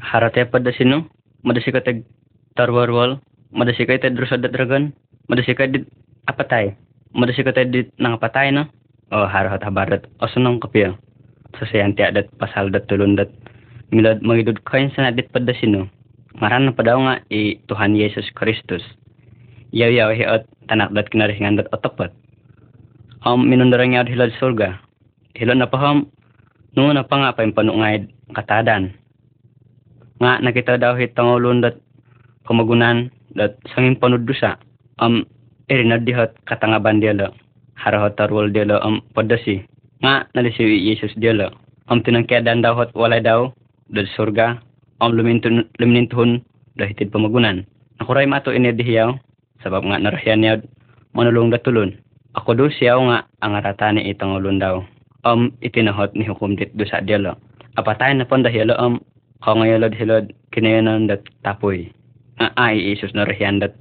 harate pada sino madasi ka tag tarwarwal madasi ka tad rusad dat dragon madasi ka dit apatay madasi ka tad dit nang patay no o harahat habarat o sunong kapya sa sayanti adat pasal dat tulun dat milad magidud kain sa nadit pada sino ngaran na padaw nga i Tuhan Yesus Kristus. Yaw yaw hiot tanak dat kinarihingan dat otapat um, minundarang yaw hilad surga. Hilad na paham nung na pa nga pa yung panungay katadan nga nakita daw hit tangolon dat kamagunan dat sanging panuddusa um irinad dihat katangaban diala harahot tarwal diala um padasi. Nga nalisi Yesus diala um tinangkedan daw hot walay daw dad surga um lumintun lumintuhon dahitid pamagunan. Nakuray mato ini dihiyaw sabab nga narahyan niya manulong datulon ako do siyaw nga ang aratani itangolon daw um itinahot ni hukum dit do sa dialo apatay na pon dahil um kongayalod hilod kinayanan dat tapoy nga ay isus na rahiyan dat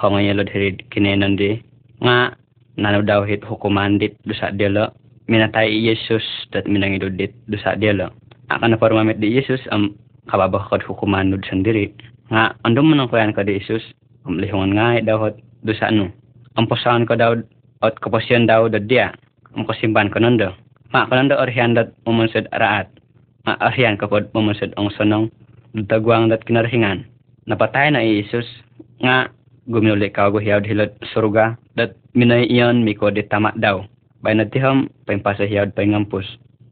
kongayalod hilod kinayanan di. Nga nano daw hit hukuman dit do sa dialo minatay Yesus dat minangidod dit do sa dialo akan na parumamit di Yesus um kababah kod hukuman dud sendiri. Nga andom man kuyan ka di Yesus um lihongan nga daw hot do sa ano ang pasahan ko daw at kapasyan daw dad dia. Ang kasimban ko nando ma kanando arhian dat mumunsod araat ma arhian kapod mumunsod ang sonong dagwang dat kinarhingan. Napatay na Isus nga guminuli ka guhiyaw hilot suruga dat minay iyon miko di tama daw. Bay na tiham paimpasa hiyawd pay ngampus.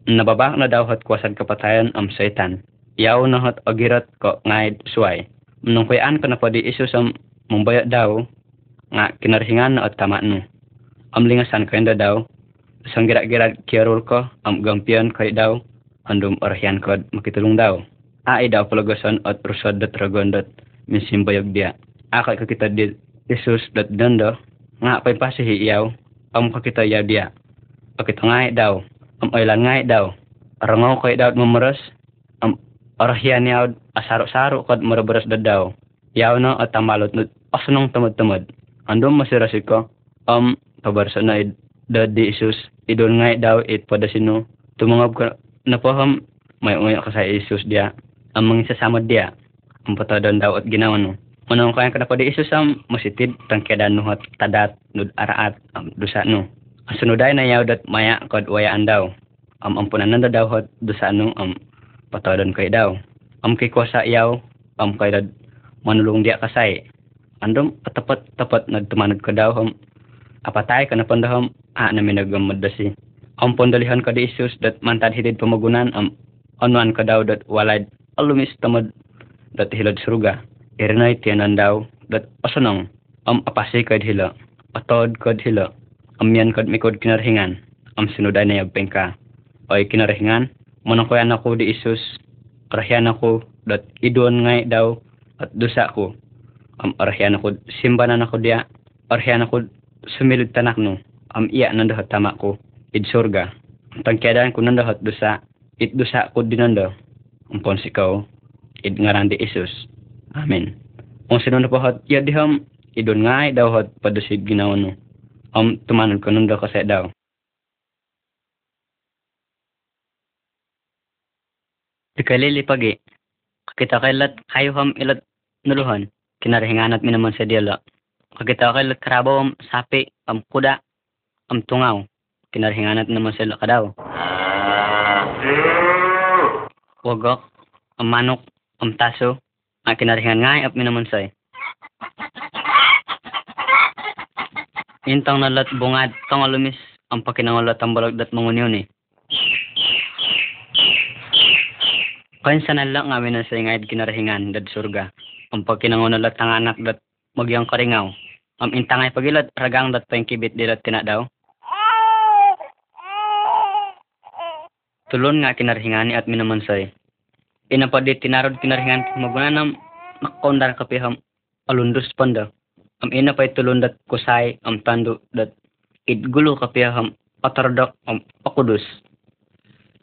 Nababa na daw hot kwasad kapatayan am satan. Yaw na hot agirat ko ngay suway. Nung kuyan ko na po di Isus am mumbaya daw nga kinarhingan na at tama no. Am lingasan ko yun daw. Sang gira-gira kiarul ko am gampian kay daw andum orhian ko makitulong daw ai daw palagosan at rusod dat ragon dat minsimbayog dia. Akay ka kita di Jesus dat dando nga pay pasihi iyaw am ka kita yaw dia. O kita ngay daw am oilan ngay daw arangaw kay daw mamaras am orhian yaw asaro-saro kod marabaras da daw yaw no at tamalot no asunong tamad-tamad andum masirasik ko am pabarsa na da di Isus idol ngay daw it pada sino. Tumangab ka napaham may ungayo ka sa Isus dia ang mga sasamad dia ang patadan daw at ginawa no manong kaya ka na pada Isus am masitid tangkedan no hat tadat nud araat am dusa no sunuday na yaw dat maya kod wayaan daw. Am ampunan nanda daw hat dusa no am patadan kay daw. Am kay kuasa yaw am kay dad manulong dia kasay. Andom tapat tapat nagtumanod ka daw ham apatay ka na pandaham a na minagamad da si ang pondalihan ka di Isus dat mantad hitid pamagunan am anuan ka daw dat walay alumis tamad dat hilad suruga. Irinay tiyanan daw dat asanong am apasi kad hila atod kad hila amyan kad mikod kinarhingan am sinuday na yagpeng ka. Oy kinarhingan manong kuyan ako di Isus rahyan ako dat idon ngay daw at dusa ko. Am arahyan ako simbanan ako dia arahyan ako sumilid tanak no am iya nandahat tama ko id surga tangkedan ko nandahat dusa it dusa ko dinanda ampon sikaw id ngaran di Isus. Amen. Kung sino na pahat ya diham idon ngay daw hat padasid ginawa no. Am tumanod ko nanda kasi daw. Tikalili pagi kita kailat kayo ham ilat nuluhan kinarahinganat mi naman sa diala Pagkita kay karabaw am sapi, am kuda, am tungaw. Kinarhinganat naman sila kadaw. Wagok, am manok, am taso. Ang kinarhingan nga ap naman say. Intang nalat bungad, tong alumis, ang pakinangulat ang balag dat mangunyon eh. Kain sa nalang nga na sa ingayad kinarhingan, dad surga. Ang pagkinangunalat ang anak dat magyang karingaw. Am intangay pagilad ragang dat pang kibit dilat tina Tulon nga kinarhingani at minamansay. Inapadi tinarod kinarhingan magunanam nakondar kapiham alundus panda. Am ina pa'y tulon dat kusay am tando dat idgulo kapiham atardak am akudus.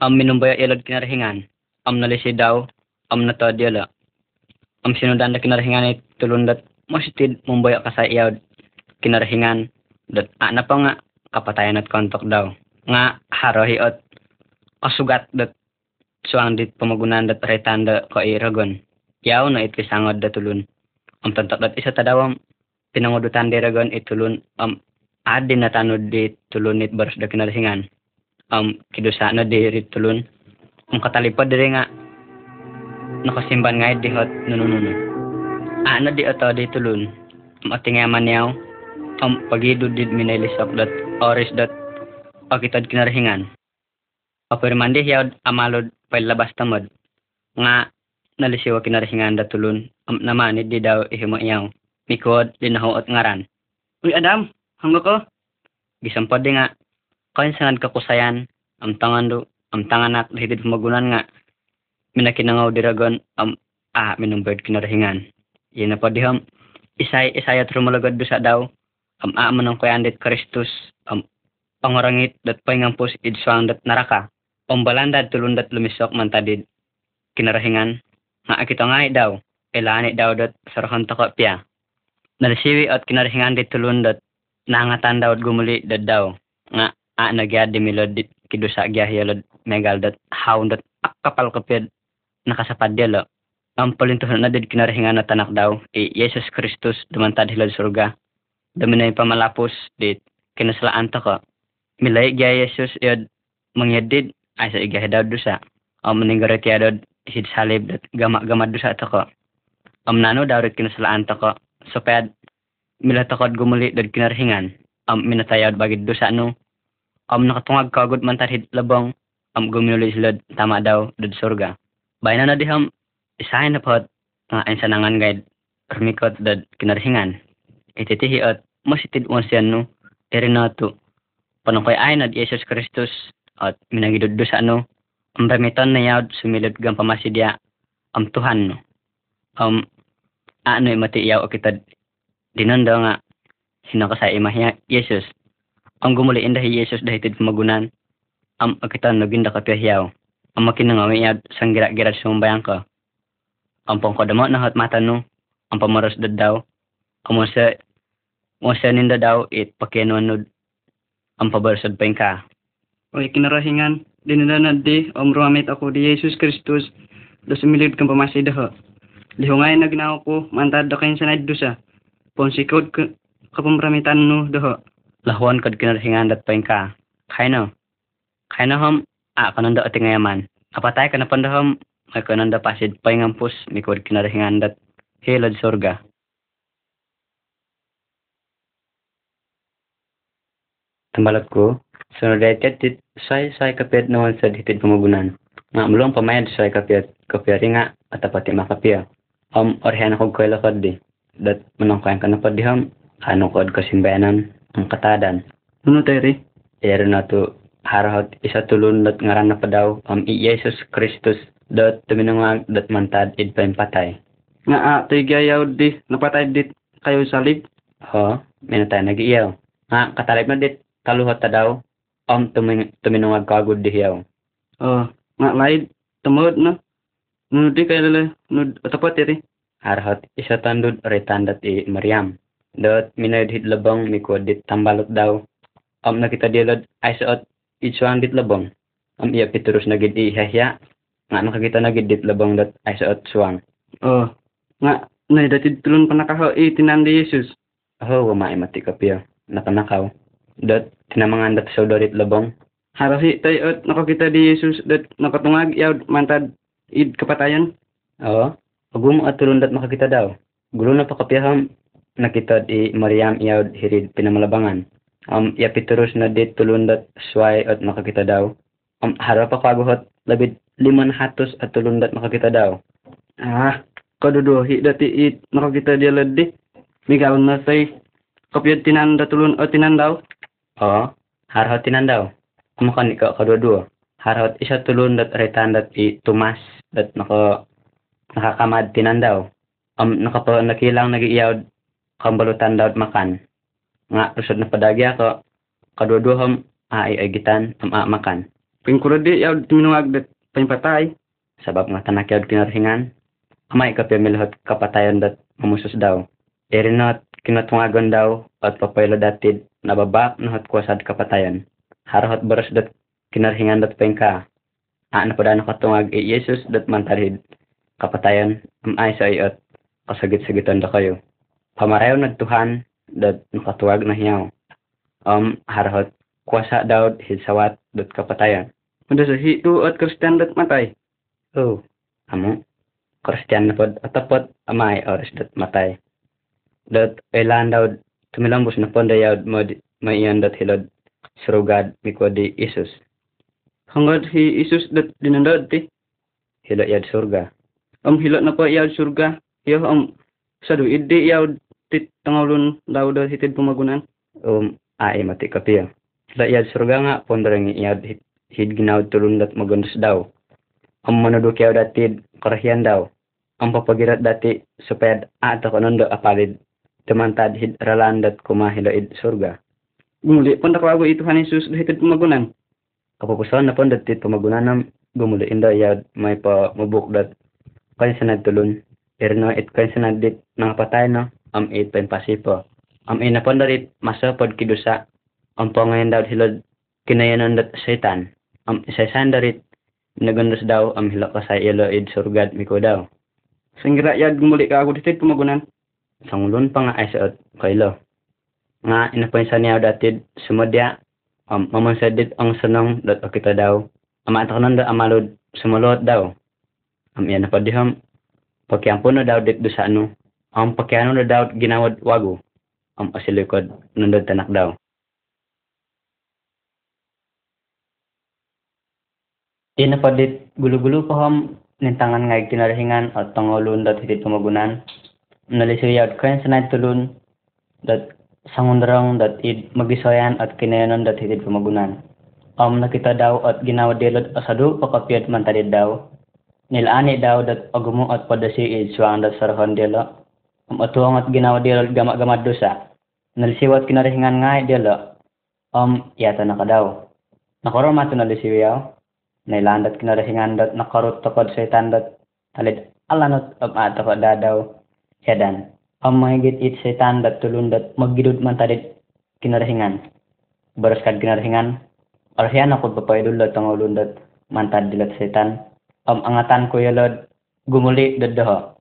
Am minumbaya ilad kinarhingan. Am nalisi daw am natadiyala. Am sinudan na kinarhingan tulon dat masitid mumbaya ka sa iyaw kinarhingan dat pa nga kapatayan at kontok daw nga harohi at kasugat dat suang dit pamagunan dat retanda ko iragon yaw na itpisangod da tulun. Am tantak dat isa tadawam pinangudutan diragon itulun am adi na tanod di tulun it baros da kinarhingan. Am kidusa na di tulun. Ang katalipod diri nga nakasimban nga di hot nunununo. Ano di ato di tulun. Am atingaman yaw am pagido did minailisok dat oris dat pakitad kinarhingan. Apirmandi yaw amalod pailabas tamod nga nalisiwa kinarhingan da tulun am naman di daw ihimo iyaw. Mikod linahuot ngaran. Uy, Adam, hanggo ko. gisampod di nga kain sanad kakusayan am tangan do am tanganak dahitid magunan nga. Minakinangaw diragon am ah minumberd kinarhingan yun na po diham isay isayat rumulagod do sa daw. Am aaman ng kuyandit Kristus. Am pangorangit dat paingampos idswang dat naraka pambalandad tulundat lumisok mantadid kinarahingan nga akito nga daw ilani daw dat sarahan tako pia. Nalisiwi at kinarahingan dit tulundat nangatan daw at gumuli dat daw nga a nagyad di milod dit kidusa gyahiyalod megal dat haun dat akapal kapid nakasapad dilo ang palintuhan na dit kinarahingan na tanak daw i Jesus Kristus dumantad hilad surga. Dami na yung pamalapos dit kinaslaan to ko milay gya Jesus yod mangyadid ay sa igah daw dusa. Ang maninggarat kaya daw hid salib dat gama-gama dusa to ko am nano daw rit kinaslaan to ko so pad milatakod gumuli dad kinarhingan am minatayad bagid dusa no am nakatungag kagod man tarhid labong am guminuli sila tama daw dad surga. Bayan na diham isahin na pot. Nga ang sanangan guide rumikot dad kinarhingan ititihi at masitid mo siya no eri na to panungkoy ay nad Jesus Kristus at minagidod sa ano ang ramiton na yaw sumilod gang pamasidya am Tuhan. No um ano mati yaw kita dinondo nga sino sa imahya Jesus. Ang gumuli indah Jesus dahitid magunan. Am akita naginda ka piyaw ang makinangawi yad sang gira-gira sumbayang ka. Ang pangkodamo na hot mata no ang pamaros daw. Amo sa mo sa ninda daw it pakinunod ang pabarsod pa ka o ikinarahingan, dinulanad di, o muramit ako di Jesus Kristus, dasimilid kang pamasidaha. Lihungay na ginawa ko, mantad kain sa naidusa, ponsikod kapamramitan no doha. Lahuan kad kinarahingan dat pain ka. Kaya no. Kaya no ham, a kananda ati ngayaman. Apatay ka na pandaham, ay kananda pasid paingampus, mikod kinarahingan dat hilad sorga. Tambalat ko, sunod tit say say kapit naman sa ditid pamagunan. Nga mulong pamayad say kapit, kapit nga at apati makapia. Om orhen ako koy lakad di. Dat manong kayan ka na pa di hom, anong kod kasimbayanan ang katadan. Ano teri? Ero na to harahot isa tulun dat ngaran na daw am i Jesus Kristus dat tuminungag dat mantad id pa patay. Nga a, tayo gayaw di, napatay dit kayo salib. Ho, minatay nag-iyaw. Nga katalib na dit kaluhot ta daw om tumin tuminungag kagud dihiyaw. Oh, nga laid, tumod no. Nuno di kayo lala, nud, atapat teri. Harahot isa tandud retandat i Maryam. Dot minayod hit labong mikod dit tambalot daw. Om nakita dilod ay itsuang dit labong. Om iya piturus na gid ihahya. Nga nakakita na gid dit labong dot ay suot suwang. Oh, nga, datid tulon pa nakaho, eh, tinan di Jesus. Oh, wamay mati kapya. Nakanakaw. Dot tinamangan dat sa dorit labong. Harasi tayo at nakakita di Jesus dat nakatungag yaw mantad id kapatayan. Oo. Agum at tulon dat makakita daw. Gulo na pakapyaham. Nakita di Mariam iyaw hirid pinamalabangan. Um, iya piturus na dit tulon dat sway at makakita daw. Um, harap ako aguhot labid liman hatos at tulon dat makakita daw. Ah, kaduduhi dati id nakakita di ladi. Migal na tay kapyad tinan da tulon o tinan daw. Oo. Harhot tinan daw. Kumakan ikaw kaduduo. Harhot isa tulon dat retan dat i tumas dat naka nakakamad tinan daw. Um, nakapa nakilang nagiiyaw kambalutan daw makan. Nga usod na padagi ako kaduduhom ay agitan am a makan. Pingkuro di yaw tinungag dat pampatay. Sabab nga tanakyaw kinarhingan. Amay ka milhot kapatayon dat mamusos daw. Irinot kinatungagon daw at papaylo datid nababak na hot kwasad kapatayon. Harahot baros dat kinarhingan dat pengka. Ano pa na katungag i Jesus dat mantarhid. kapatayan, am ay sa iyot, kasagit-sagitan da kayo. Pamarayo na Tuhan, dat nakatuwag na hiyaw. Um, harahot, kuwasa daw hidsawat, dat kapatayan. Mada sa hitu at Kristyan dat matay. Oh, amo, Kristiyan na pod, atapot, amay, oras dat matay. Dat, ilan daw, tumilambos na pon dayaw, mo, may iyan dat hilod, surugad, mikwa di Isus, Hanggat hi Isus dat dinandad ti. hilo yad surga. Am hilot na pa iyaw surga. Iyo am sadu idi iyaw tit tangawlon daw daw hitid pumagunan. um ay mati kapiya. Sila iyad surga nga ponderang iyad hid, hid ginaw tulun dat magundos daw. Ang manudok yaw dati karahiyan daw. Ang papagirat dati supaya ato kanon do apalid. tumantad hid ralandat kumahilaid surga. Gumuli pon dakwago ito hanin Jesus hitid pumagunan. Kapupusan na pon datit pumagunan nam gumuli inda yad may pa mabukdat kay sanad tulon. Erno it kay sanad dit nang patay no am it pen pasipo. Am ina pon darit masa pod kidusa. Ang pangayon daw sila kinayanan dat setan. Am isaysan darit nagandas daw am hila kasay ilo id surgad miko daw. Singira yad gumuli ka ako ditit pumagunan. Sangulun pa nga ay saot kailo. Nga inapansa niya datid sumodya um, mamansadit ang sanong dat kita daw. Ama ito kanon da amalod sumulot daw. Am yan na padiham. Pakiampo na daw dit sa ano. Ang pakiano na daw ginawad wago. Ang asilikod nandod tanak daw. Di na pa dit gulo-gulo pa ham nintangan ngay kinarahingan at tangolun dat hitit tumagunan. Nalisuyad kayan sa tulun dat sangundrang dat id magisoyan at kinayanon dat hitit tumagunan. Um, nakita daw at ginawa dilot asado pakapiyat man tadid daw. Nilani daw dat agumo at padasi id suwang dat sarahon dilo. Um, atuang at ginawa dilot gama-gamad dosa. Nalisiwat kinarahingan ngay dilo. Um, yata naka daw. Nakoro mato nalisiwiyaw. Nailandat kinarahingan dat nakarot tapad sa itandat talid alanot am atapa dadaw hedan. Ang mahigit it sa itandat tulundat maggidud man talid kinarahingan. Baras kad kinarahingan. Arhiyan ako papaidulot ang ulundat mantad dilat setan. Am angatan ko yalod gumuli dadaho.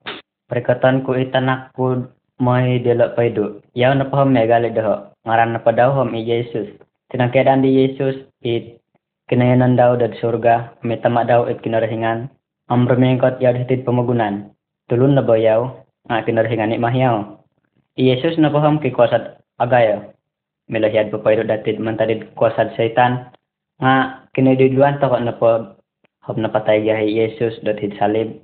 Perikatan ko itanak ko may dila paido. Yaw na pa may galit daho. Ngaran na pa daw hom i Jesus. Tinangkedan di Jesus it kinayanan daw dad surga, may tama daw at kinarahingan. Ang hitid pamagunan. Tulun na ba Ah, pinarhingani mahiyaw. Iyesus nabuham kay kuasad agayo. Milahiyad po pero dati mantadid kuasad saitan. Nga kinidudluan to ko na po hap napatay gahi Yesus dati salib.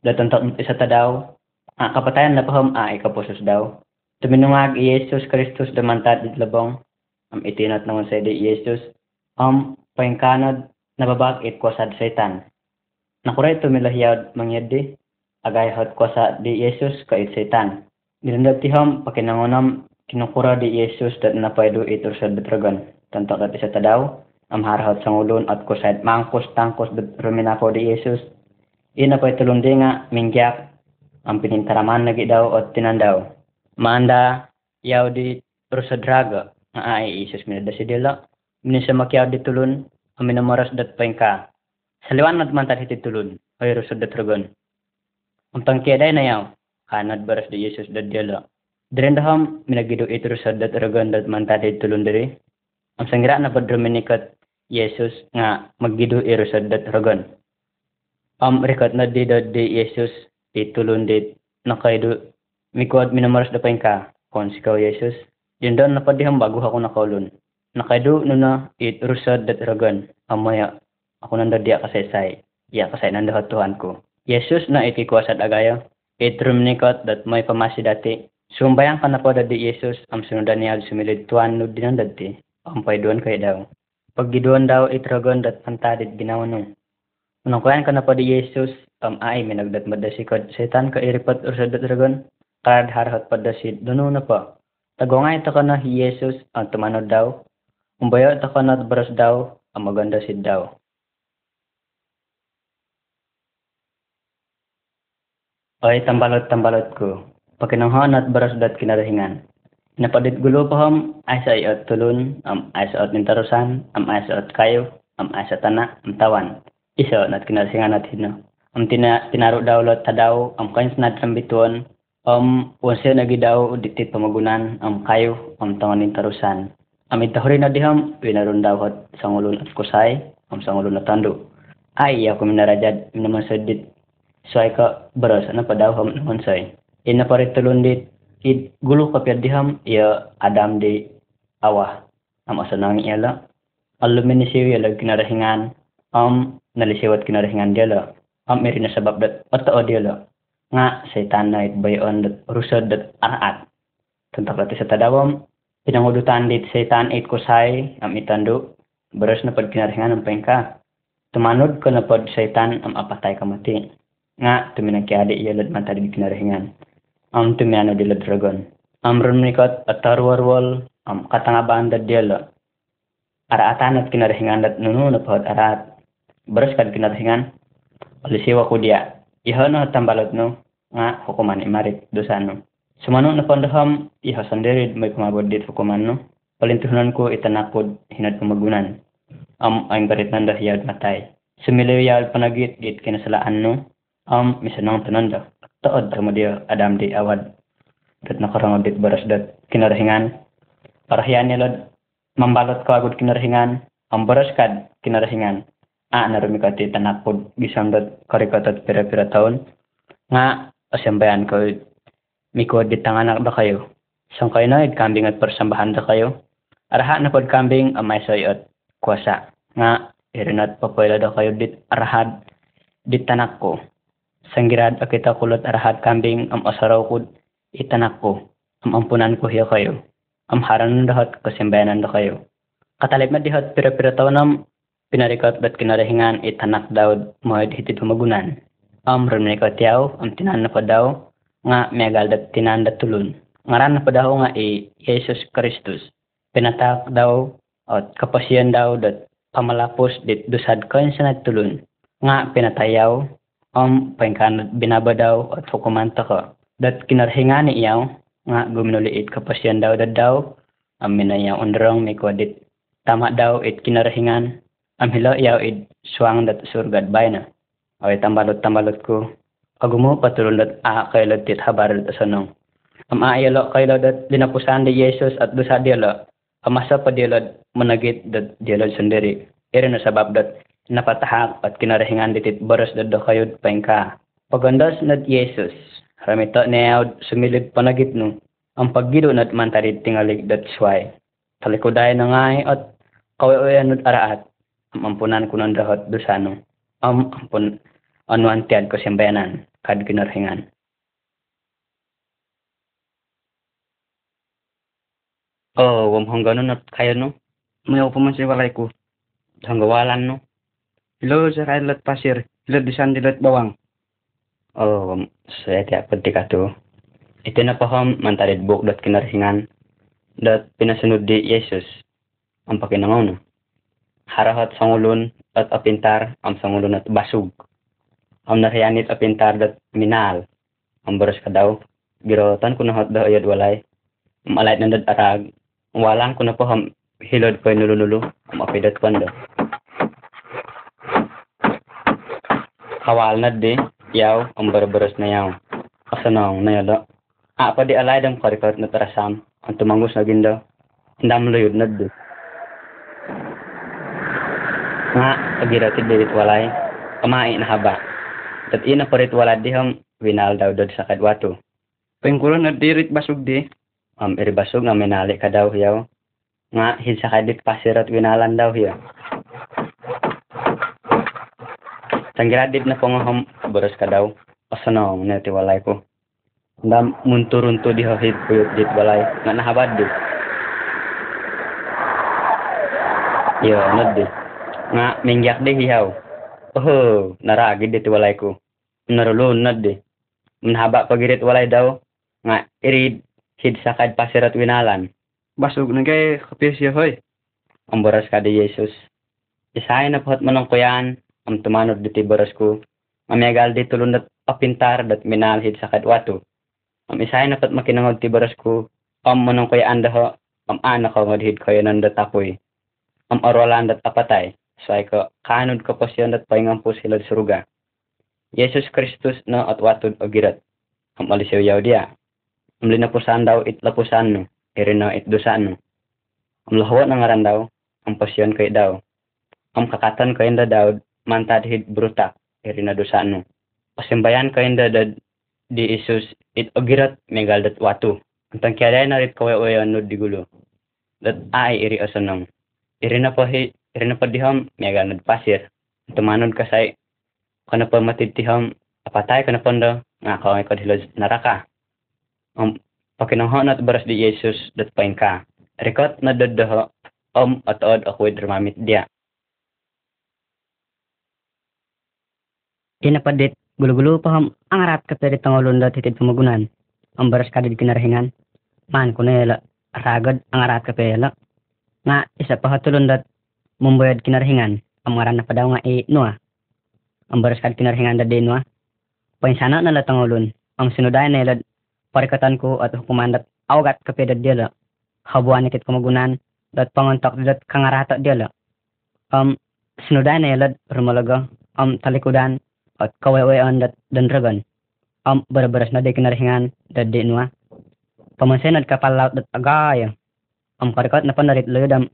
Datantok isa ta daw. Ah, kapatayan na paham ah, ikapusos daw. Tuminungag Yesus Kristus damantad itlabong. Am um, itinat naman sa di Yesus. Am um, paingkanod nababag it kuasad saitan. Nakuray tumilahiyad mangyadi. Agay hot ko sa di Jesus ka it setan. Nilandag tiham, pakinangunam, kinukura di Jesus dat napaydo ito sa betragon. Tanto kat isa tadaw, am harahot sa ngulon at kusad mangkos tangkos dat ruminako di Jesus. Ina di nga, mingyak, ang pinintaraman nagi daw at tinandaw. Maanda, yaw di rusadraga, nga ay Jesus minada si Dila. Minisa makyaw di tulun, amin maras dat pengka. Saliwan nat mantar hiti tulun, ay rusod dat ragon. Na baras di Yesus dat diala. Diren daham, minagido ito rusod dat ragon dat mantar hiti tulun diri. Ang sangira na padrominikat Yesus nga maggido irusod dat ragon. Am rekat na di dat di Yesus di tulun di nakaido mikuad minamaras da pengka. Kon sikaw Yesus, yun doon napadiham bago ako nakaulon. Nakaido no na it rusad dat ragan amaya ako nanda dia kasaysay ya kasay nanda Tuhan ko Yesus na iti kuasat agaya it rumnikot dat may pamasi dati. Sumbayang ka na po dadi Yesus am sunudan niya sumilid tuan no dinan dati. Am paiduan kay daw. Paggiduan daw it ragan dat pantadid ginawa no. Unang kuyan ka na po di Jesus. Am ay minagdat madasikod setan ka iripat rusad dat ragan kad harhat padasid duno na po. Tagongay ito ka na Jesus. Ang tumanod daw. Umbayo ito ka na baras daw, ang maganda sid daw. Oy, tambalot-tambalot ko. Pakinanghan at baras dat kinarahingan. Napadit gulo pa ham, ay sa iot tulun, am ay sa ot nintarusan, am ay sa ot kayo, am ay sa tana, am tawan. Iso nat kinarahingan at hino. Am tina tinaro daw lot tadaw am kain snad rambituan am nagi daw ditit pamagunan am kayo am tanganin tarusan. Am itahuri na diham winarun daw hot sangulun at kusay am sangulun na tando. Ay ako minarajad suay ka beras na padaw ham say. Ina paritulun dit id gulo ka diham ya adam di awah am asanang iala. Alumin ni siya lag kinarahingan am nalisiwat kinarahingan dia la. Am iri na sabab dat otoo dia la. Nga setan na it bayon dat rusod dat araat. Tentang pati sa tadawam pinangudutan dit setan it kusay am itando beras na pad kinarahingan am pengka. Tumanod ko na pod setan am apatay kamati. Nga tuminang kiadi iyalad man tadi kinarahingan. Am tumiano dila dragon. Am rumnikot at tarwarwal am katangabaan dat dila. Araatan at kinarahingan dat nuno na pod araat. Beras kad kinarahingan. Alisiwa ko dia. Iho no tambalot no. Nga hukuman imarit dosan no. Sumano na pandaham iho sandiri may pumabot dit hukuman no. Palintuhunan ko itanakod hinad pamagunan. Am ang garit nanda hiyad matay. Sumilaw yal panagit dit kinasalaan no. Am misanang tananda. Taod tamo dia adam di awad. Dat nakarangod dit baras dat kinarahingan. Parahiyan nila mambalot ko agad kinarahingan. Ang baras kad kinarahingan. A narumi ka ti tanakod gisam dat karikatot pira-pira taon. Nga asambayan ko mikod di tanganak da kayo. Sang kayo na kambing at persambahan da kayo. Araha na pod kambing amay soy at kuwasa. Nga irinat papoyla da kayo dit arahad dit tanak ko. Sanggirad akita kulot arahad kambing am asaraw ko itanak ko. Am ampunan ko hiya kayo. Am haran dahat kasimbayanan da kayo. Katalip na dihat pira-pira taon am pinarikat dat kinarahingan itanak daw mohid hitit humagunan. Am rumnikot yaw am tinan na pa daw nga megal dat tinan dat tulun. Ngaran na pa daw nga i Jesus Kristus. Pinatak daw at kapasyan daw dat pamalapos dit dusad kain sa nagtulun. Nga pinatayaw am pangkan binaba daw at hukumanta ka. Dat kinarhingan ni iyaw nga guminuliit kapasyan daw dat daw am minayaw undrang may kwadit tama daw it kinarhingan am hilo iyaw it suwang dat surgad bay na. Away tambalot tambalot ko. Agumo patulon dat a kailot tit habar dat asanong. Am aayalo kailot dat dinapusan di Jesus at dosa dialo. Amasa pa dialo managit dat dialo sendiri. Iri na sabab dat napatahak at kinarahingan ditit baras dat do kayod paingka. Pagandas nad Jesus. Ramito niyaw sumilid panagit no. Ang paggido nat mantarid tingalig dat sway. Talikoday na ngay at kawawayan nut araat. Am ampunan ko ng dahot dosano. Am ampun anuan tiad ko simbayanan. Kad kinarhingan. Oh, wam hangganon at kayo no. May ako man si walay ko. Hanggawalan no. Hello sa kailat pasir. Hello disan dilat bawang. Oh, saya tiap ketika tu. Itu na paham mantarid buk dat kinarhingan. Dat pinasunod di Yesus. Ang pakinangaw no. Harahat sangulun at apintar am sangulun at basug. Am nariyanit apintar dat minal. Ang baras ka daw. Girotan ko na hot daw ayad walay. Am alayt na dat arag. Walang ko na po ham hilod ko nulunulu. Am apidat ko na di. Yaw, ang barbaros na yaw. Kasanong na yalo. Ah, pa di alay dam karikot na tarasam. Ang tumangos na gindaw. Hindam luyod na di. Nga, agiratid di walay. Kamai na haba. Dat ina parit walad di ham. Winal daw dod sa kadwato. Pengkulan at dirit basog di. Am iribasog nga minali ka daw yaw. Nga, hinsa kadit pasirat winalan daw yaw. Tanggiradit na pangaham boros ka daw. Kasanong na ti walay ko. Ndam munturunto di hahid puyot dit walay. Nga nahabad di. Yo, nod di. Nga mingyak di hiyaw. Oh, naragid dit walay ko. Narulun nod di. Manhaba pagirit walay daw. Nga irid hid sakad pasirat winalan. Basog na kay kapir siya hoy. Ang boras ka di Jesus. Isay na pahat manong kuyan. Ang tumanod diti boras ko. Mamiagal di tulun dat apintar dat minalhid sa kadwato. Am isay na pat makinangod ti boras ko. Am manong kuyaan daho. Am anak ko ngadhid kayo nan dat apoy. Am arolan dat apatay. Say ko kanod ko pa siya dat paingampo sila suruga. Yesus Kristus na at watod o girat. Am alisiyaw dia. Am linapusan daw it lapusan no. Iri na it dusan no. Am lahawa na ngaran daw. Ang pasyon kay daw. Am kakatan kay da daw. Mantad hid brutak. Iri na dusan no. Pasimbayan kay da dad di Isus it ogirat megal dat watu. Antang kaya na rit kawawayan no di gulo. Dat ay iri asanang. Iri na pa hi, iri na pa diham megal nad pasir. Tumanod ka say kana pa matitiham apatay kana panda nga kaway ka hilod naraka. Um, pakinangho na baras di Jesus dat pain ka. Rekot na dadaho om at od ako dramamit dia. Inapadit, gulo-gulo pa ham, ang arat ka pwede tangolon da titid pamagunan. Ang baras ka di kinarahingan. Man ko na yala, ragad ang arat ka pwede Nga, isa pa hatulon dat mumbayad kinarahingan. Ang ngaran na pa daw nga i nuwa. Ang baras ka di kinarahingan da di nuwa. Painsana na latangolon. Ang sinuday na yala, parikatan ko at hukuman dat awagat ka pwede dila. Habuan ikit kumagunan, dat pangontak dat kangarata dila. Um, sinuday na yala, rumalaga, um, talikudan, at kawayawayan dat dandragan. Am barabaras na di kinarahingan dat di nuwa. Pamansin at kapalaut dat agaya. Am karikot na pandarit loyo dam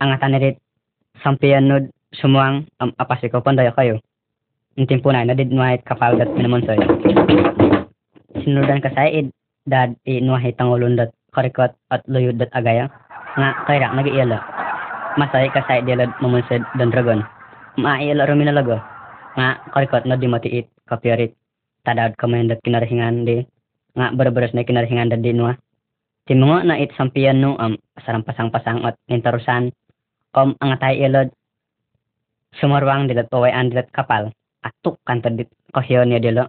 angatan nirit sampian nod sumuang am apasikaw pandaya kayo. Yung timpo na na did nuwa it kapal dat minamonsoy. Sinudan ka sa id dad i nuwa hitangulon dat karikot at loyo dat agaya. Nga kairak nag-iila. Masay ka sa id dilad mamonsoy dandragon. Maaiila ruminalago nga karikot na di matiit kapiarit tadad kamayan dat kinarahingan di. Nga barabaras na kinarahingan dat di nuwa timungo na it sampian no am sarang pasang-pasang at nintarusan om ang atay ilod sumarwang dilat pawayan dilat kapal. Atuk kanta dit kahyo niya dilo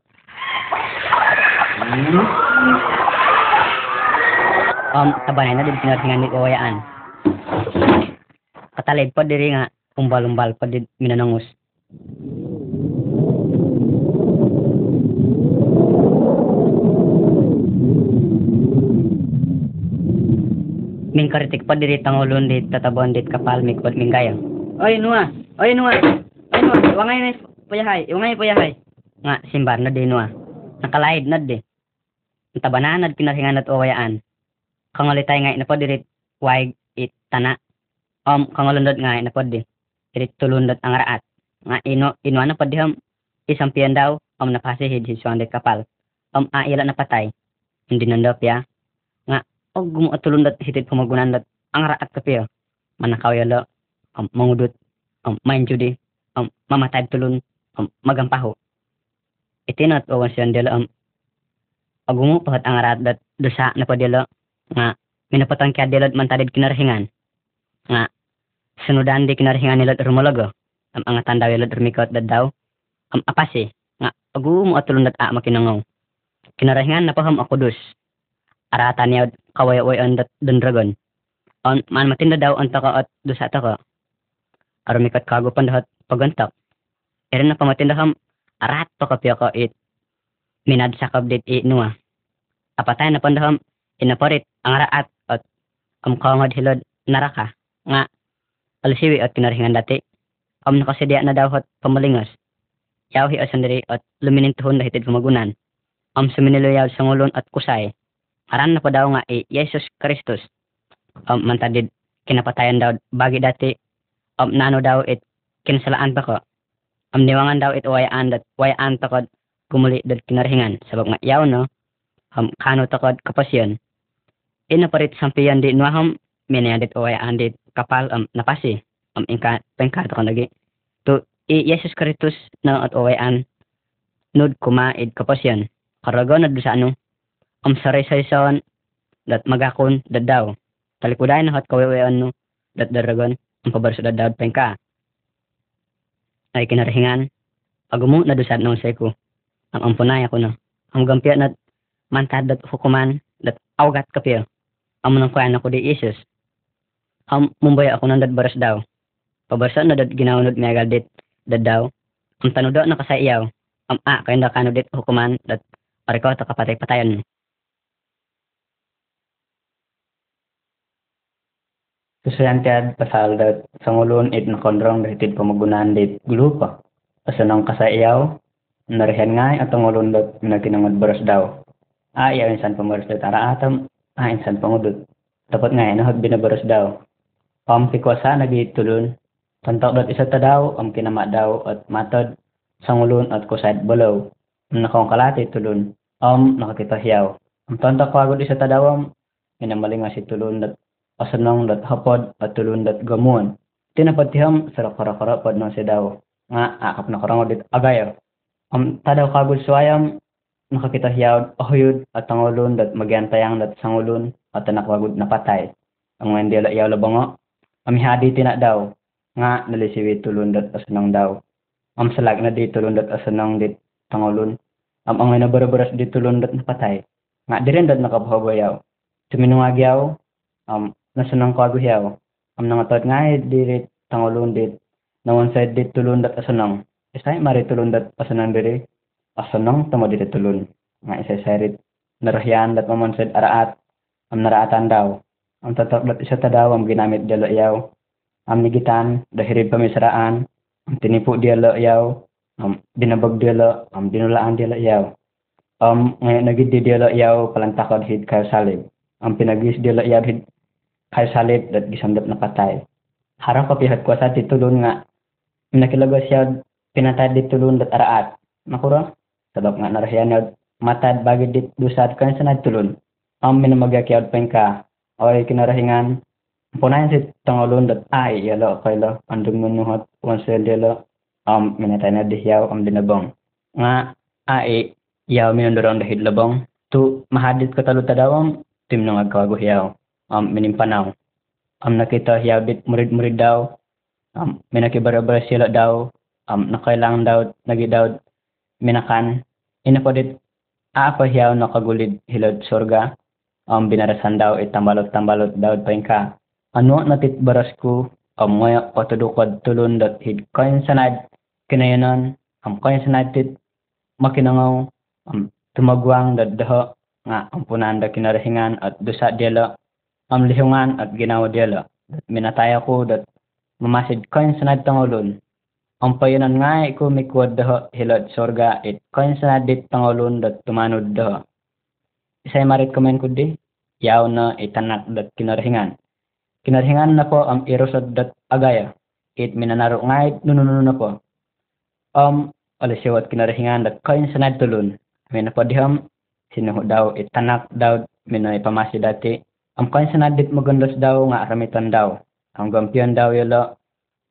om tabanay na din kinarahingan ni pawayaan katalid pa diri nga umbal-umbal pa di minanangus Ming karitik pa diri tangulon dit tatabon dit kapal mikod minggaya. Oy nuwa, oy nuwa. Oy nuwa, wangay na payahay, wangay payahay. Nga simbar na di nuwa. Nakalaid na di. Ang tabanan at kinahingan at owayaan. Kangalitay nga na po dirit waig it tana. Om kangulundot nga na po di. Dirit tulundot ang raat. Nga ino inuan na po di ham isampian daw om napasihid hisuan dit kapal. Om aila na patay. Hindi nandop ya og gumuatulon dat hitid pamagunan dat ang raat kapiyo manakaw yalo um, mangudot um, main judi um, mamatay tulon um, magampaho. Itinat o siyan dila um, agumo pahat ang raat dat dosa na pa dila nga minapatang kaya dila man tadid kinarahingan nga sunudan di kinarahingan nila rumalago um, ang tandaw yalo rumikot dat daw um, apasi nga agumo atulon dat a makinangaw. Kinarahingan na paham ako dos aratan niya kaway-way ang dat dun dragon. On, man matinda daw ang taka at dusa taka. Arumikat kago pandahat pagantak. Erin na pamatinda ham arat pa kapya ka it. Minad sa kabdit it nuwa. Apatay na pandaham inaparit ang araat at am kangad hilod naraka nga alisiwi at kinarahingan dati. Am nakasidya na daw hat pamalingos. Yawi asan diri at luminintuhon na hitid kumagunan. Am suminiluyaw sa ngulon at kusay aran na pa daw nga eh, Jesus Kristus um, mantadid kinapatayan daw bagi dati um, nano daw it kinsalaan pa ko. Um, niwangan daw it wayaan dat wayaan takod gumuli dat kinarhingan. Sabab nga yaw no? Um, kano takod kapasyon ina parit sampiyan di nuaham minaya dit wayaan dit kapal um, napasi. Um, ingka pengka takod lagi to i Jesus Kristus na at wayaan nud kuma id kapasyon karago na sa ano am saray-saysawan dat magakon dat daw. Talikudayan na hat kawawayan no dat daragon ang pabarso dat daw pengka. Ay kinarahingan. Agumo na dusad nung seko. Ang ampunay ako no. Ang gampya na mantad dat hukuman dat awgat kapya. Amo nang kuyan ako di Isus. Am mumbay ako nang dat baras daw. Pabarsa na dat ginaunod mi agad dit dat daw. Ang tanudo na kasaiyaw. Am a kayo na kanudit hukuman dat Pariko ta kapatay-patayan. Susuyantiad pasal dat sangulon it nakondrong dahitin pamagunan dit gulupa. Asa nang kasaiyaw, Narihan ngay at tungulundot na kinangod boros daw. Ah, iya insan pamaros dat ara atam. Ah, insan pangudot. Dapat nga inahod binabaros daw. Om pikwasa nagitulun. Tantok dot isa ta daw, om kinama daw at matod sangulun at kusad balaw. Nakong kalati tulun. Om nakakita hiyaw. Ang tontok pagod isa ta daw, om inamaling nga si tulun dat asanong dat hapod at tulun dat gamuan. Tinapatiham sarak-karakara pod no si daw. Nga akap na karango dit agayo. Am tadaw kagul suayam nakakita hiyaw ahuyod at tangulun dat magyantayang dat sangulun at nakwagod napatay. Ang mga dila iyaw labango. Am hadi daw nga nalisiwi tulun dat asanong daw. Am salag na di tulun dat asanong dit tangulun. Am ang nga nabarabaras di tulun dat napatay. Nga di rin dat nakabahabayaw. Tuminungagyaw. Am nasanong kaguhyaw. Am nangatod nga eh, di tangulun dit na one side dit tulun dat asanong. Isay mari tulun dat diri. Asanong tamo dit tulun. Nga isay sarit narahyan dat mamon side araat. Am naraatan daw. Am tatak dat isa ta daw am ginamit dalo yaw. Am nigitan dahirib pamisaraan. Am tinipu dialo yaw. Am dinabag dialo. Am dinulaan dialo yaw. Am ngayon nagidi dialo yaw palantakod hid kayo salib. Am pinagis dialo yaw hid salib dat gisandap na patay. Harap kapihat ko sa titulun nga Minakilago siya pinatad dit tulun dat araat. Makura, sabab nga narahyan na matad bagi dit dusad kan sa tulun. Ang minamagyakyawad pa ka, oy kinarahingan, punayan si tangolun dat ay yalo kaylo, andung nunuhat, onse dilo, am minatay na dihiyaw am dinabong. Nga ay yaw minundurong dahil labong, tu mahadit ko talo tadawang, tim nang agkawago hiyaw, am minimpanaw. Am nakita hiyaw dit murid-murid daw, um, minakibara-bara sila daw, um, nakailang daw, nagi daw, minakan, inapadit, aapahiyaw nakagulid hilod surga, um, binarasan daw, itambalot-tambalot daw pa ka. Ano natit baras ko, um, ngoyo, patudukod tulun dot hid koin sanad, kinayanon, um, koin sanad tit, makinangaw, um, tumagwang dat daho, nga, ang punan da kinarahingan at dusa dila, um, lihungan at ginawa dila. Minataya ko dat mamasid koin sanad tangolun. Ang payunan nga ko mikwad daho hilot sorga it koin sanad dit tangolun dat tumanod daho. Isay marit komen ko di, yaw na itanak dat kinarhingan. Kinarhingan na po ang irosod dat agaya. It minanaro nga it nunununo na po. Um, alisiwat kinarhingan dat koin sanad tulun. May na po diham, sinuho daw itanak daw minoy pamasi dati. Ang koin sanad dit magundos daw nga aramitan daw. Ang gampion daw yelo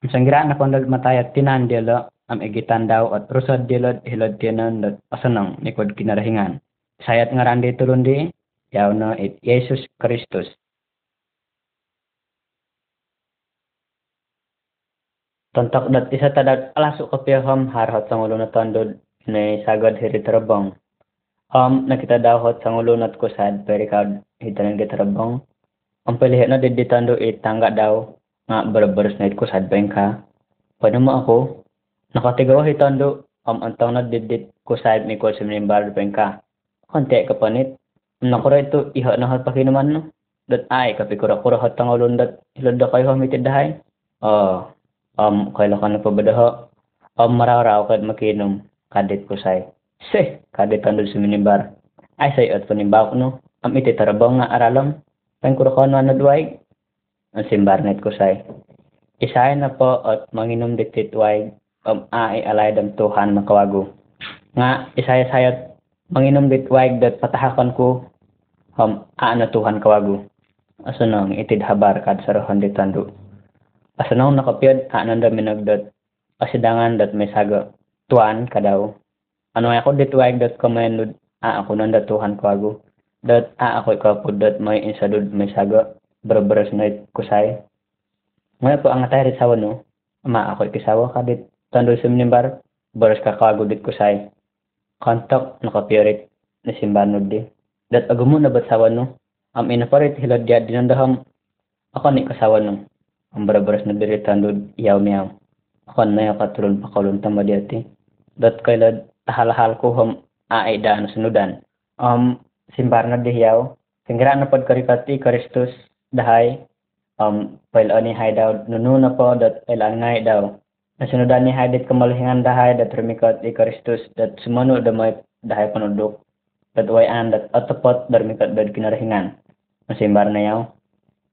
ang sanggira na kondol matayat tinan dilo am egitan daw at rusod dilo hilod tinan dot asanong nikod kinarahingan. Sayat nga randi tulun di yaw no it Jesus Kristus tontok dat isa tadat alasok kapiyahom harhot sang ulo na tondod na sagad hiri tarabong um nakita daw hot sang ulo nat kusad peri hitanan gitarabong ang pilihan na diditando itangga daw nga barabaras na ko sad bang ka. Paano mo ako? Nakatigaw hitando am antang na didit ko sad mi ko sa minimbar ka. Konti ka panit. Nakura ito iha na hat pakinuman no. Dat ay kapikura kura hat tangolon dat hilod kayo hamitid dahay. Oh, um kaila ka na pa badaha. Um mararaw kad makinom kadit ko say. Se, kadit tando sa minibar. Ay say at panimbaw no am iti tarabang nga aralam, kan kurakon nga nadwaig, ang simbarnet ko say. Isayan na po at manginom dititwaig, um, ay alay dam tuhan makawago. Nga, isaya sayat, manginom ditwaig dat patahakon ko, um, aano tuhan kawago. Asunong itid habar kad sarohan ditando. Asunong nakapiyad, aanon dami nagdat, pasidangan dat may saga, tuan kadaw. Ano ako ditwaig dat kumayan ah, ako nang datuhan ko. Dat a ako ikapod dat may insadud may saga berberes na kusay. Ngayon po ang atay sawa no, ama ako ikisawa ka dit tando sa minimbar, beres ka kago dit kusay. Kontak nakapirit na simbanod di. Dat agumo na bat sawa no, am inaparit hilad diya dinandaham, ako ni kasawa no. Ang berberes na diri tando yaw miyaw. Ako na yung katulon pakulon tama diyati. Dat kailad tahalahal ko hum aay daan sunudan. Um, diyaw, Singira na pod karikati Kristus dahay um pail ani hay daw nuno na po dat ilan ngay daw Nasunudan ni hadit kemalihingan dahay dat rumikot di Kristus dat sumanu damay dahay panuduk dat wayan dat atapot darmikot dad kinarahingan. Masimbar na yaw.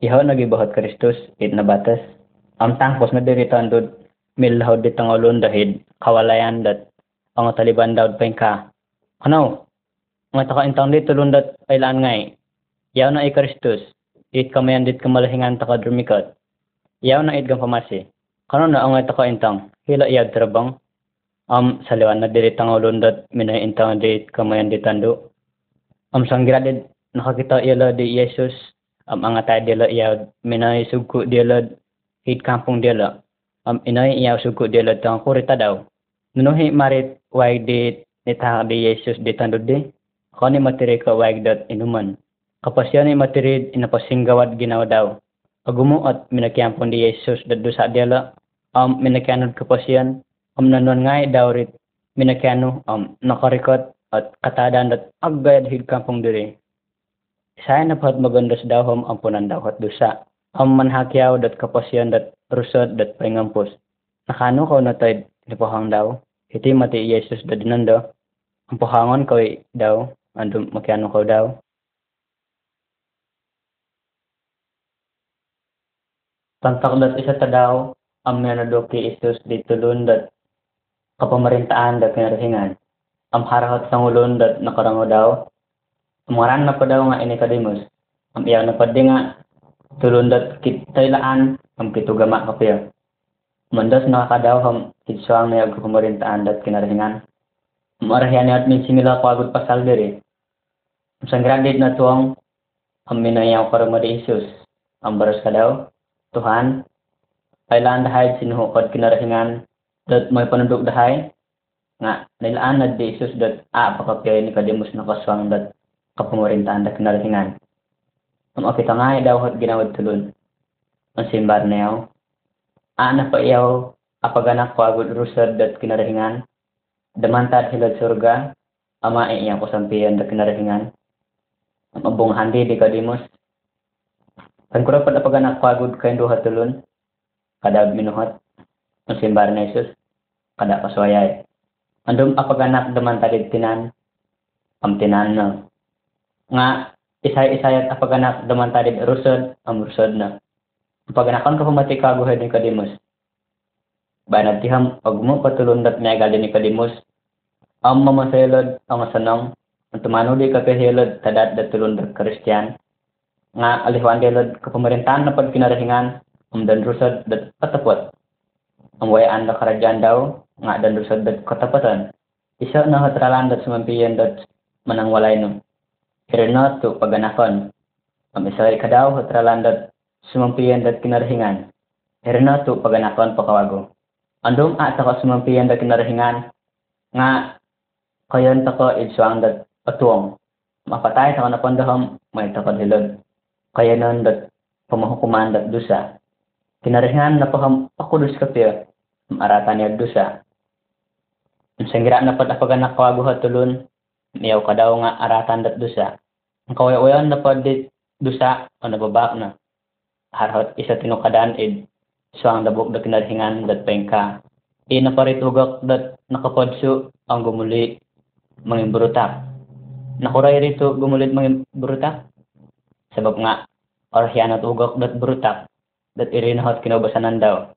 Ihaw nagibahot Kristus it na batas. Am tangpos na diri tandod milhaw di tangolon dahid kawalayan dat ang taliban daw pengka. Ano? Nga taka intang di tulun dat ailan ngay. Yaw na Kristus. It kamayan dit kamalahingan taka drumikot. Yaw na it kang pamasi. Kano na ang ito ko intang? Hila iyag trabang? Am saliwan na diri tangolon dat minay intang di kamayan di tando. Am sanggira di nakakita ila di Yesus. Am angatay dila iyag minay sugo dila hit kampung dila. Am inay iyaw sugo dila tang kurita daw. Nunuhi marit waig di nitang di Yesus di tando di. Kani matiri ka waig dat inuman. Kapasyan ni matirid inapasinggawat ginaw daw. Agumuot minakiampon di Yesus dat dosa dila um, minakyanod kapasyan, um, nanon ngay dawrit, minakyano, um, nakarikot, at katadan at agbayad hig kampong diri. Saya na pat magandas dahom ang punan dawat dusa. Ang manhakyaw dat kapasyan dat rusod dat pangampos. Nakano ko na tayo nipahang daw. Iti mati Yesus da dinando. Ang pahangon ko daw. Ando makyano ko daw. Tantak dat isa ta daw ang menado ki Isus di tulun dat kapamarintaan dat kinarahingan. Ang harahat sa ngulon dat nakarango daw. Umaran na pa daw nga inikadimus. Ang iyaw na pa di dat kitaylaan ang kitugama kapya. Mandas nakakadaw ham kitsuang na yung kapamarintaan dat kinarahingan. Umarahiyan niya at agad pasal diri. Ang sanggradid na tuwang ang minayaw karama di Isus. Ang baras ka daw. Tuhan, kailan dahay sinuhukod kinarahingan dat may panudok dahay nga nilaan na di Isus dat a pakapyay ni kadimus na kaswang dat kapamurintaan dat kinarahingan. Ang akita nga daw hot ginawad tulun. Ang simbar na yaw. A na pa iyaw apaganak ko agad rusad dat kinarahingan. Damantad hilad surga ama iyang kusampiyan dat kinarahingan. mabong handi di kadimos. Pangkurang pa napag anak pagod kayo duha tulon, kada minuhat, ang simbar na Isus, kada paswayay. Andum apaganak daman talid tinan, am tinan na. Nga, isay-isayat apaganak daman talid rusod, am rusod na. Apaganakan ka pumati kaguhay ni kadimos. Banat tiham, pag mo patulon dat may agali ni kadimos, ang mamasaylod, ang masanang, ang tumanuli ka kahilod tadat da tulundat kristiyan nga alihwan delod kapamerintahan na pagkinarahingan ang dandrusad dat katapot. Ang wayaan na karadyan daw, nga dandrusad dat katapatan. Isa na hatralan dat sumampiyan dat manang walay no. Kirina to paganakon. Ang isa ka daw hatralan dat sumampiyan dat kinarahingan. Kirina to paganakon pakawago. Andong at ako sumampiyan dat kinarahingan. Nga kayon tako idsuang dat atuong. Mapatay sa kanapandaham, may takad hilod. Kaya nun dat pamahukuman dat dusa. Kinarihan na paham pakulos kapya marata niya dusa. Ang sanggira na patapagan na kawago hatulon miyaw ka nga aratan dat dusa. Ang kawayawayan na padit dusa o nababak na. Harhot isa tinukadan id so ang dabok da kinarihingan dat pengka. I naparitugak dat nakapadso ang gumuli manging brutak nakuray rito gumulit manging brutak sabab nga orhyan at ugak dat brutak dat irinahot kinabasanan daw.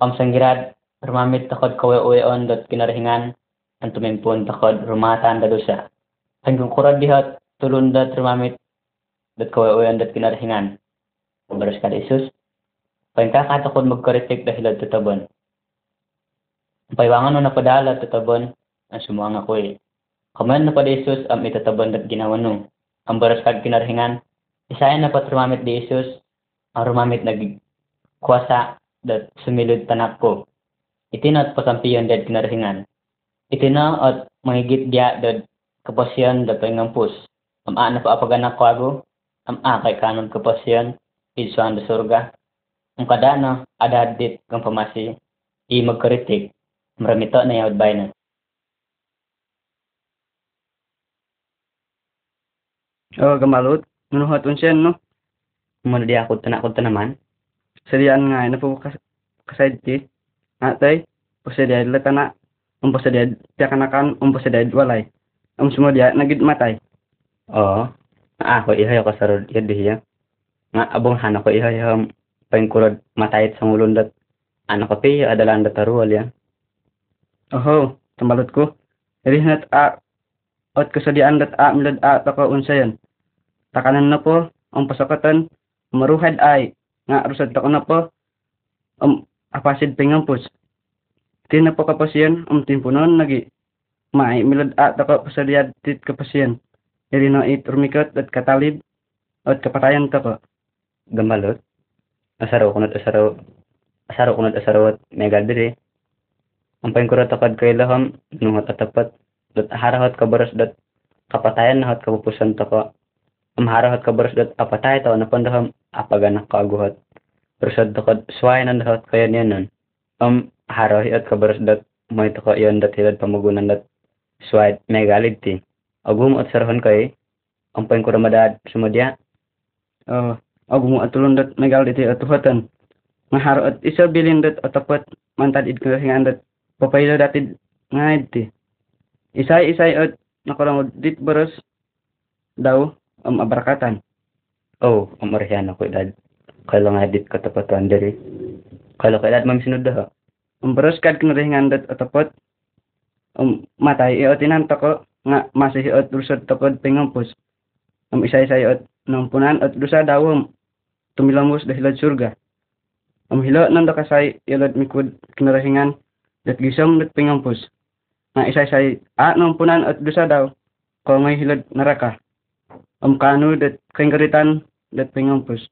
Am sanggirad, rumamit takod kawe-uweon dat kinarahingan, ang tumimpun takod rumatan da dosa. Hanggang kurad dihat, tulun dat rumamit dat kawe-uweon dat kinarahingan. Baras ka Isus, pagkakatakod magkaritik dahil at tutabon. Paiwangan mo napadala tutabon, ang sumuang ako eh. Kaman na pa Isus ang itatabon dat ginawa no. Ang baras ka kinarahingan, isayan na pat rumamit di Isus, ang rumamit nag kuasa dat sumilid tanak ko. Itinat pasampiyon dad kinarhingan. Itina at mahigit dia dad kapasyan da pangampus. Am ana pa apaganak ko ago, am a kay kanon kapasyan, idsuan da surga. Ang kadana, adadit kang pamasi, i magkaritik, maramito na yawad bay Oh, gamalot. Nunuhat unsyan, no? Muna di ako tanakot ta naman. Sarian nga, na po kas kasayad ki. Atay, posediad letana um posediad tiakanakan um posediad walay um semua dia nagid matay Oo. Nga ako ihay ako sa rod yun diya. Nga abong hana ko ihay um, pangkurod matayit sa ngulon dat ano ko piya adalan dat arual ya. oho tambalot ko rihnat a ot kasadian dat a milad a taka unsayan takanan na po ang pasakatan maruhad ay nga rusad tako na po um apasid pingampos Tin na po kapasyan um timpunon nagi mai milad a taka pasadiad tit kapasyan irino it rumikot at katalib at kapatayan tako Gambalot. Asaraw ko nat asaraw. Asaraw ko nat asaraw at megal diri. Ang pangkurot akad kay laham nungat atapat. Dat harahot ka baras dat kapatayan na hot kapupusan to ko. Am harahot ka baras dat apatay to na pandaham apaganak ka aguhot. Rusad to ko sway nan dahot kaya niyan nun. Am harahi at ka baras dat may to ko yon dat hilad pamugunan dat sway megalid ti. Agum at sarahon kay ang pangkurot madad sumadya. oh ako mo atulon dat megal diti atuhatan maharo at bilin dat atapat mantad id kahingan dat papaylo dati ngaid ti isay isay at dit baras daw um, abarakatan. Oh, amarihan ako edad. Kala nga dit katapatan diri. Kala ka edad mamisunod ha. Um, baros kad kung rihingan dat atapot. Um, matay iot inanta ko nga masisiot rusod takod pingampos. Um, isa-isa iot ng punan at rusa dawom. Tumilamos dahilad surga. Um, hilo nang dakasay ilad mikud kinarahingan. Dat gisam dat pingampos. Nga isa-isa a ah, ng punan at rusa daw. Kung may hilad naraka. Am kanu dat kengkaritan dat pingampos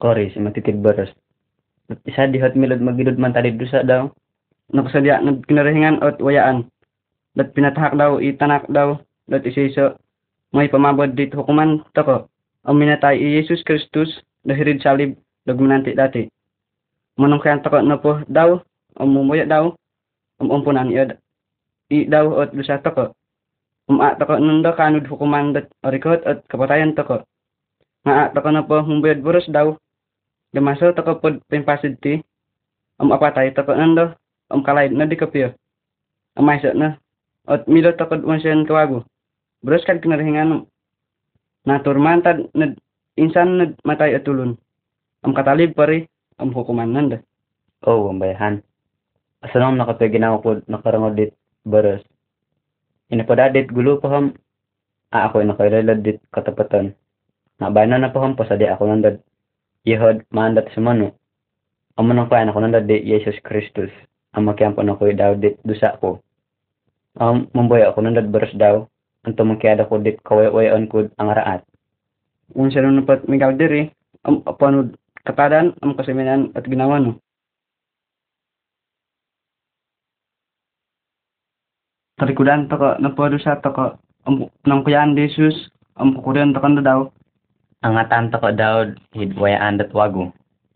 Kori, si matitid baras. At isa dihat milad magidod man talid dusa daw. nakasadya nag kinarahingan at wayaan. Dat pinatahak daw itanak daw dat isiso may pamabod dit hukuman tako ang minatay i Jesus Kristus dahirid salib dagmananti dati. Manong kaya tako na po daw ang mumuya daw ang umpunan iyo i daw at lusa tako um a tako nunda kanud hukuman dat arikot at kapatayan tako nga a tako na po humbuyad buros daw damaso tako pod pimpasid ti am apatay tako nando am kalay na di kapiyo am maysa na at milot takod unsyan kawago bros kad kinarahingan naturmantad na insan na matay atulon am katalib pare am hukuman nanda Oh, ang bayahan. Asa nang nakatoy ginawa ko nakarangod dit baras. Inapadadit gulo pa ham. Ah, ako nakailalad dit katapatan. Nabana na pa ham pasadi ako nandad. Yehod mandat sa mano. Amo nang payan ako nandad di Jesus Kristus. Ang makiampo na ko daw dit dusa ko. Um, mamboy ako nandad baras daw. Ang tumangkiyada ko dit kaway-wayon ko ang raat. unsa no pat migal diri am apanud katadan am kasiminan at ginawa no Tarikudan to ko napodo sa to ko am nang kuyan Jesus am kukudan to kanda daw Ang atan to ko daw hidwayaan dat wago.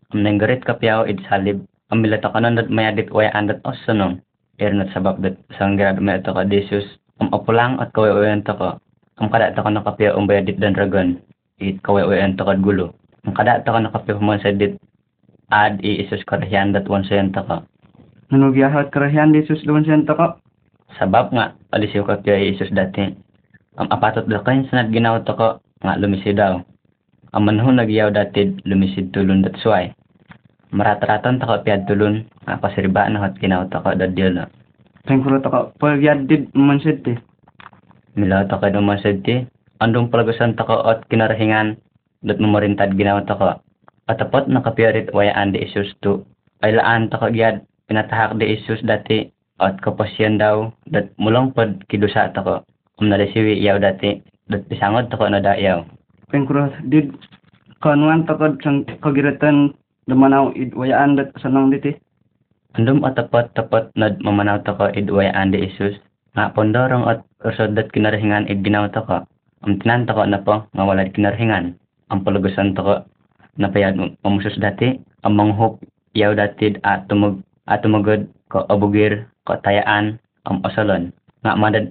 Ang nanggarit kapyaw id salib. Ang milato ka nun dat mayadit wayaan dat osanong. Ernat sabab dat sang grad may to ka Jesus. Ang apulang at kawayawayan to ko. Ang kada to ko nakapyaw ang bayadit dan dragon. It to ka gulo. Ang kada to ko nakapyaw mo sa dit. Ad i isus karahyan dat wansayan to ko. nanugyahat Jesus luwan siya to ko Sabab nga, alisiw ka kaya Isus dati. Ang apatot da kayo sanad ginaw to ko, nga lumisi daw. Ang manhon nagyaw dati, lumisid tulon dat suway. Marataratan to ko piyad tulon, nga pasiriba na hot ginaw to ko dadil na. thankful to ko pagyad did man said ti Milaw to ko naman sa di, andong palagusan to ko at kinarahingan, dat mamarintad ginaw to ko. Atapot nakapiyarit wayaan di Isus to. Ay laan to ko gyad, pinatahak di Isus dati, at kapasyan daw, dat mulong pod kidusa to ko. Kung nalisiwi yaw dati, dat pisangod to ko na dayaw. thankful did kanuan to ko sang kagiratan dumanaw id wayaan dat sanang diti Andum at tapat nad mamanaw to ko idwayaan di Isus. Nga pondorong at usod dat kinarahingan id ginaw to ko. Ang tinan to ko na po, nga walad kinarahingan. Ang palagusan to ko, napayad dati, ang manghop yaw dati at tumug at tumugod ko abugir ko tayaan ang osalon. Nga madad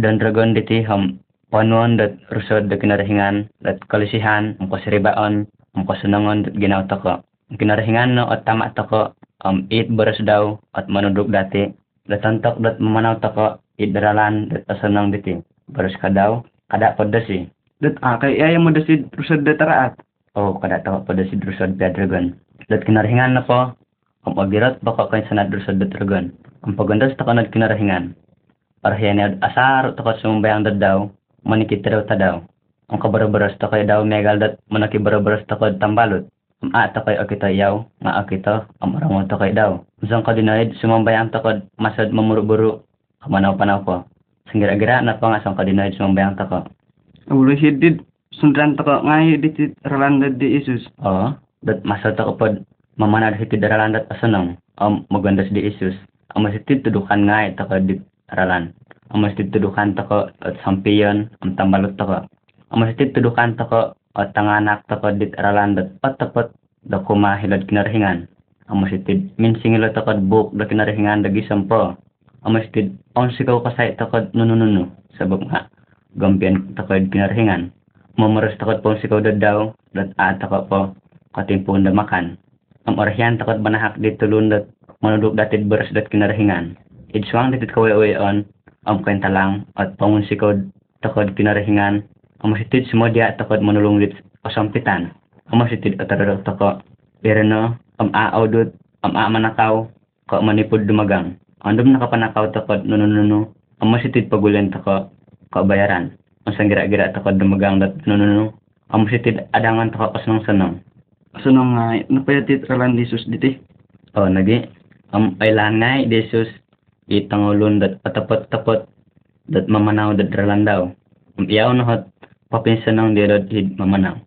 don dragon diti ham panuan dat rusod da kinarahingan dat kalisihan ang kasiribaon ang kasunangon dat ginaw to ko. Ang kinarahingan no at tama to ko um it beres daw at manudog dati datantok dat mamanaw tako it daralan dat asanang diti beres ka daw kada pada si Dat akay ay mo dasid rusad da taraat. oh kada tako pada si drusad piadragon dat kinarahingan na po um agirot baka kain sanad dat dragon ang pagandas tako nad kinarahingan Arhiyan ad asar tako sumbayang dad daw manikit daw ta daw ang kabarabaras tako daw megal dat manaki barabaras tako tambalot ang ata kay akita yaw nga akita ang marangon to kay daw Usang ka dinaid sumambayang takod masad mamuro-buro kamanaw panaw ko sanggira-gira na pa nga sang ka dinaid sumambayang tako Ulo hidid sundran ta ko ngay ditit ralanda di Isus. oo dat masad tako pod mamanad hitid daralan dat asanong ang magandas di Isus ang masitid tudukan nga tako di at sampiyon ang tambalot tako ang masitid tudukan tako at tanganak tako dit aralan dat patapot da kuma hilad kinarhingan ang masitid minsingilo tako buk da kinarhingan dagi sampo ang masitid on sikaw kasay tako nunununu sabab nga gampian tako kinarhingan mamaras takot po sikaw daw dat at tako po katimpong makan. Ang orahyan takot banahak di tulun dat manudok datid beres dat kinarhingan. Idswang datit kaway on ang kwenta lang at pangun sikaw takot kinarhingan. Ang masitid sumodya takot manulong dit kasampitan ang masitid atarado tako pero ang aaw dut ang aamanakaw ka manipod dumagang. Andom nakapanakaw takot nunununo ang masitid pagulan tako kabayaran ang sanggira-gira takot dumagang dat nunununo ang masitid adangan tako Asa nang nga napayatit ralan di Isus diti. Oh, nagi. Am ay langay desus itangulon dat patapot-tapot dat mamanaw dat ralandaw. Iyaw na hot papinsan ng dirod hid mamanaw.